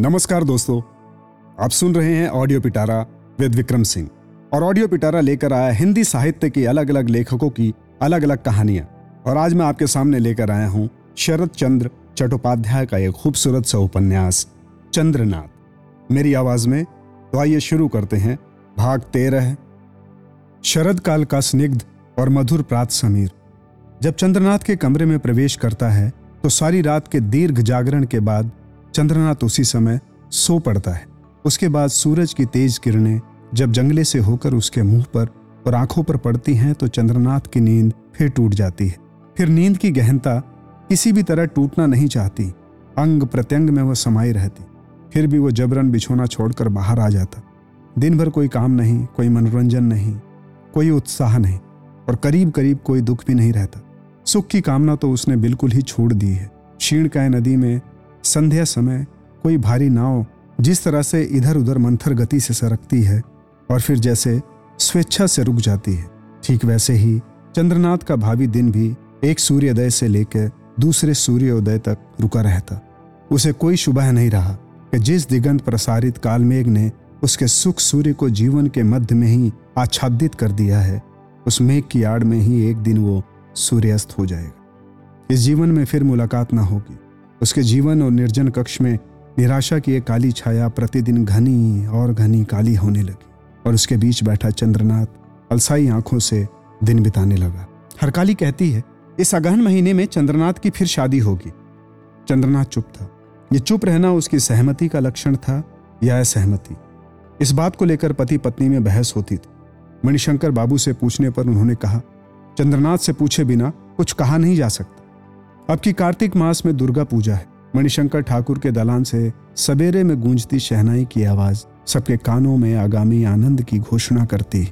नमस्कार दोस्तों, आप सुन रहे हैं ऑडियो पिटारा विद विक्रम सिंह और ऑडियो पिटारा लेकर आया हिंदी साहित्य के अलग अलग लेखकों की अलग अलग कहानियाँ। और आज मैं आपके सामने लेकर आया हूँ शरद चंद्र चट्टोपाध्याय का एक खूबसूरत सा उपन्यास, चंद्रनाथ। मेरी आवाज़ में तो आइए शुरू करते हैं। भाग तेरह, शरद काल का स्निग्ध और मधुर प्रात समीर। जब चंद्रनाथ के कमरे में प्रवेश करता है तो सारी रात के दीर्घ जागरण के बाद चंद्रनाथ उसी समय सो पड़ता है। उसके बाद सूरज की तेज किरणें जब जंगले से होकर उसके मुँह पर और आँखों पर पड़ती हैं तो चंद्रनाथ की नींद फिर टूट जाती है। फिर नींद की गहनता किसी भी तरह टूटना नहीं चाहती। अंग प्रत्यंग में वह समाई रहती। फिर भी वो जबरन बिछोना छोड़कर बाहर आ जाता। दिन भर कोई काम नहीं, कोई मनोरंजन नहीं, कोई उत्साह नहीं और करीब करीब कोई दुख भी नहीं रहता। सुख की कामना तो उसने बिल्कुल ही छोड़ दी है। क्षीणकाय नदी में संध्या समय कोई भारी नाव जिस तरह से इधर उधर मंथर गति से सरकती है और फिर जैसे स्वेच्छा से रुक जाती है, ठीक वैसे ही चंद्रनाथ का भावी दिन भी एक सूर्योदय से लेकर दूसरे सूर्योदय तक रुका रहता। उसे कोई शुभह नहीं रहा कि जिस दिगंत प्रसारित कालमेघ ने उसके सुख सूर्य को जीवन के मध्य में ही आच्छादित कर दिया है, उस मेघ की आड़ में ही एक दिन वो सूर्यास्त हो जाएगा। इस जीवन में फिर मुलाकात ना होगी। उसके जीवन और निर्जन कक्ष में निराशा की एक काली छाया प्रतिदिन घनी और घनी काली होने लगी और उसके बीच बैठा चंद्रनाथ अलसाई आँखों से दिन बिताने लगा। हरकाली कहती है, इस अगहन महीने में चंद्रनाथ की फिर शादी होगी। चंद्रनाथ चुप था। ये चुप रहना उसकी सहमति का लक्षण था या असहमति? इस बात को लेकर पति पत्नी में बहस होती थी। मणिशंकर बाबू से पूछने पर उन्होंने कहा, चंद्रनाथ से पूछे बिना कुछ कहा नहीं जा सकता। अब की कार्तिक मास में दुर्गा पूजा है। मणिशंकर ठाकुर के दलान से सवेरे में गूंजती शहनाई की आवाज़ सबके कानों में आगामी आनंद की घोषणा करती।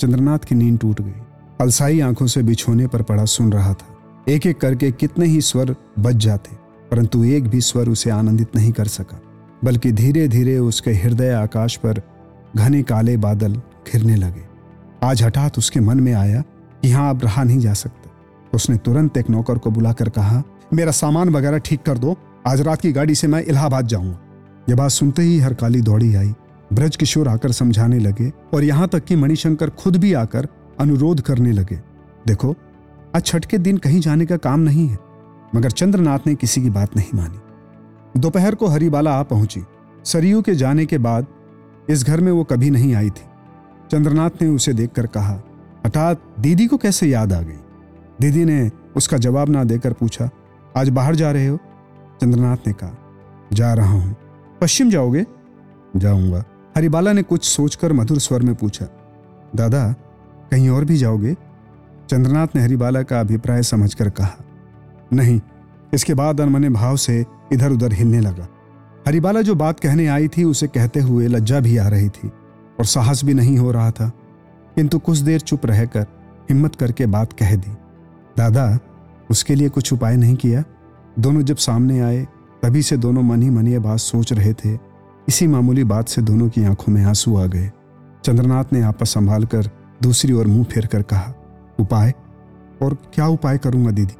चंद्रनाथ की नींद टूट गई। अलसाई आँखों से बिछोने पर पड़ा सुन रहा था। एक एक करके कितने ही स्वर बच जाते, परंतु एक भी स्वर उसे आनंदित नहीं कर सका, बल्कि धीरे धीरे उसके हृदय आकाश पर घने काले बादल घिरने लगे। आज हठात उसके मन में आया कि यहाँ अब रहा नहीं जा सकता। उसने तुरंत एक नौकर को बुलाकर कहा, मेरा सामान वगैरह ठीक कर दो, आज रात की गाड़ी से मैं इलाहाबाद जाऊँगा। यह बात सुनते ही हर काली दौड़ी आई। ब्रज किशोर आकर समझाने लगे और यहाँ तक कि मणिशंकर खुद भी आकर अनुरोध करने लगे, देखो, आज छठ के दिन कहीं जाने का काम नहीं है, मगर चंद्रनाथ ने किसी की बात नहीं मानी। दोपहर को हरिबाला आ पहुँची। सरयू के जाने के बाद इस घर में वो कभी नहीं आई थी। चंद्रनाथ ने उसे देखकर कहा हठात दीदी को कैसे याद आ गई? दीदी ने उसका जवाब ना देकर पूछा, आज बाहर जा रहे हो? चंद्रनाथ ने कहा, जा रहा हूँ। पश्चिम जाओगे? जाऊँगा। हरिबाला ने कुछ सोचकर मधुर स्वर में पूछा, दादा, कहीं और भी जाओगे? चंद्रनाथ ने हरिबाला का अभिप्राय समझकर कहा, नहीं। इसके बाद अनमने भाव से इधर उधर हिलने लगा। हरिबाला जो बात कहने आई थी, उसे कहते हुए लज्जा भी आ रही थी और साहस भी नहीं हो रहा था। किंतु कुछ देर चुप रहकर हिम्मत करके बात कह दी। दादा, उसके लिए कुछ उपाय नहीं किया। दोनों जब सामने आए, तभी से दोनों मन ही मन ये बात सोच रहे थे। इसी मामूली बात से दोनों की आँखों में आँसू आ गए। चंद्रनाथ ने आपस संभाल कर दूसरी ओर मुँह फेर कर कहा, उपाय? और क्या उपाय करूँगा दीदी?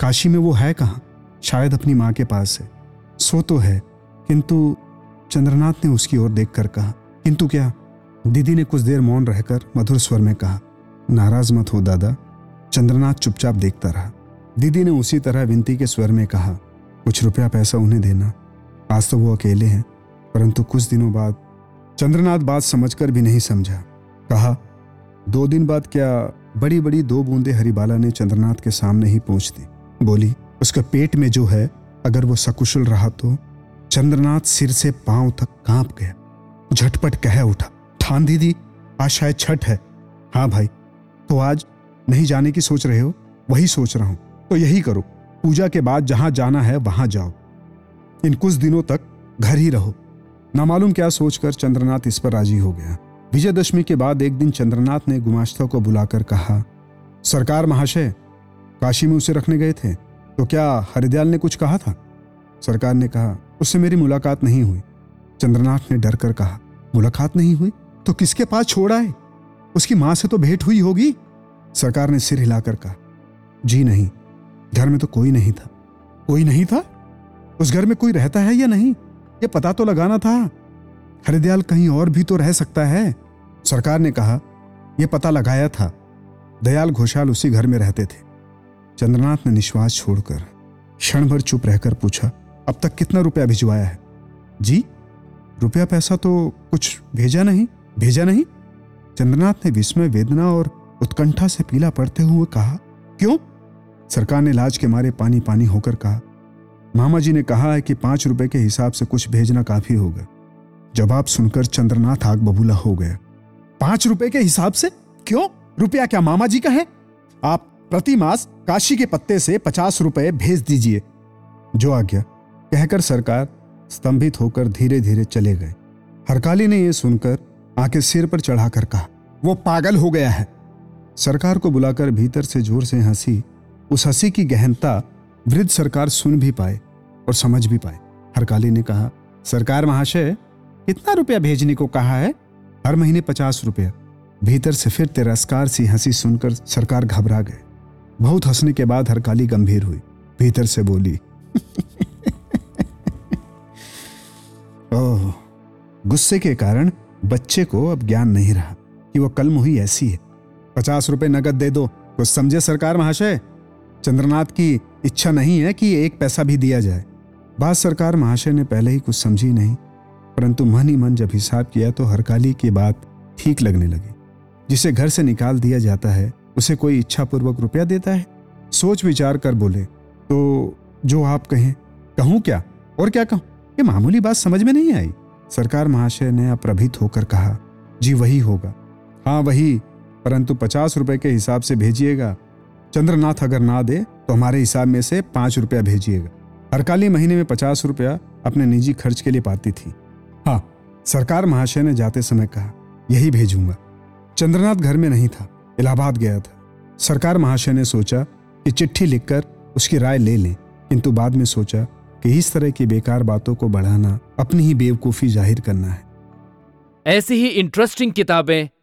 काशी में वो है कहाँ? शायद अपनी माँ के पास है। सो तो है, किंतु चंद्रनाथ ने उसकी ओर देखकर कहा, किंतु क्या? दीदी ने कुछ देर मौन रहकर मधुर स्वर में कहा, नाराज़ मत हो दादा। चंद्रनाथ चुपचाप देखता रहा। दीदी ने उसी तरह विनती के स्वर में कहा, कुछ रुपया पैसा उन्हें देना। आज तो वो अकेले हैं, परंतु कुछ दिनों बाद चंद्रनाथ बात समझकर भी नहीं समझा। कहा, दो दिन बाद क्या बड़ी बड़ी दो बूंदे हरिबाला ने चंद्रनाथ के सामने ही पहुँच दी? बोली, उसके पेट में जो है, अगर वो सकुशल रहा तो? चंद्रनाथ सिर से पाँव तक काँप गया। झटपट कह उठा ठान दीदी, आज शायद छठ है। हाँ भाई तो आज नहीं जाने की सोच रहे हो? वही सोच रहा हूँ। तो यही करो। पूजा के बाद जहाँ जाना है, वहाँ जाओ। इन कुछ दिनों तक घर ही रहो। ना मालूम क्या सोचकर चंद्रनाथ इस पर राज़ी हो गया। विजयदशमी के बाद एक दिन चंद्रनाथ ने गुमाश्ता को बुलाकर कहा, सरकार महाशय, काशी में उसे रखने गए थे। तो क्या हरिदयाल ने कुछ कहा था? सरकार ने कहा, उससे मेरी मुलाकात नहीं हुई। चंद्रनाथ ने डर कर कहा, मुलाकात नहीं हुई? तो किसके पास छोड़ा है उसकी माँ से तो भेंट हुई होगी। सरकार ने सिर हिलाकर कहा, जी नहीं, घर में तो कोई नहीं था। कोई नहीं था? उस घर में कोई रहता है या नहीं? ये पता तो लगाना था। हरिदयाल कहीं और भी तो रह सकता है। सरकार ने कहा यह पता लगाया था। दयाल घोषाल उसी घर में रहते थे। चंद्रनाथ ने निश्वास छोड़कर क्षण भर चुप रहकर पूछा, अब तक कितना रुपया भिजवाया है? जी, रुपया पैसा तो कुछ भेजा नहीं भेजा नहीं? चंद्रनाथ ने विस्मय, वेदना और उत्कंठा से पीला पड़ते हुए कहा, क्यों? सरकार ने लाज के मारे पानी पानी होकर कहा, मामा जी ने कहा है कि पाँच रुपए के हिसाब से कुछ भेजना काफ़ी होगा जवाब सुनकर चंद्रनाथ आग बबूला हो गया। पाँच रुपए के हिसाब से? क्यों? रुपया क्या मामा जी का है? आप प्रति मास काशी के पत्ते से पचास रुपए भेज दीजिए। जो आज्ञा कहकर सरकार स्तंभित होकर धीरे धीरे चले गए। हरकाली ने यह सुनकर आँखें सिर पर चढ़ाकर कहा, वो पागल हो गया है। सरकार को बुलाकर भीतर से ज़ोर से हँसी, उस हँसी की गहनता वृद्ध सरकार सुन भी पाए और समझ भी पाए। हरकाली ने कहा, सरकार महाशय, कितना रुपया भेजने को कहा है? हर महीने पचास रुपया। भीतर से फिर तिरस्कार सी हँसी सुनकर सरकार घबरा गए। बहुत हंसने के बाद हरकाली गंभीर हुई। भीतर से बोली, ओह, गुस्से के कारण बच्चे को अब ज्ञान नहीं रहा कि वह कल मुही ऐसी है। पचास रुपए नगद दे दो। कुछ समझे सरकार महाशय? चंद्रनाथ की इच्छा नहीं है कि एक पैसा भी दिया जाए। बात सरकार महाशय ने पहले ही कुछ समझी नहीं, परंतु मन ही मन जब हिसाब किया तो हरकाली की बात ठीक लगने लगी। जिसे घर से निकाल दिया जाता है, उसे कोई इच्छा पूर्वक रुपया देता है? सोच विचार कर बोले तो जो आप कहें, कहूँ क्या? और क्या कहूँ? ये मामूली बात समझ में नहीं आई। सरकार महाशय ने अप्रभित होकर कहा, जी वही होगा। हाँ वही परंतु पचास रुपए के हिसाब से भेजिएगा। चंद्रनाथ अगर ना दे तो हमारे हिसाब में से पाँच रुपया भेजिएगा। हरकाली महीने में पचास रुपया अपने निजी खर्च के लिए पाती थी। हाँ सरकार महाशय ने जाते समय कहा, यही भेजूँगा। चंद्रनाथ घर में नहीं था, इलाहाबाद गया था। सरकार महाशय ने सोचा कि चिट्ठी लिखकर उसकी राय ले लें, किंतु बाद में सोचा कि इस तरह की बेकार बातों को बढ़ाना अपनी ही बेवकूफ़ी ज़ाहिर करना है। ऐसी ही इंटरेस्टिंग किताबें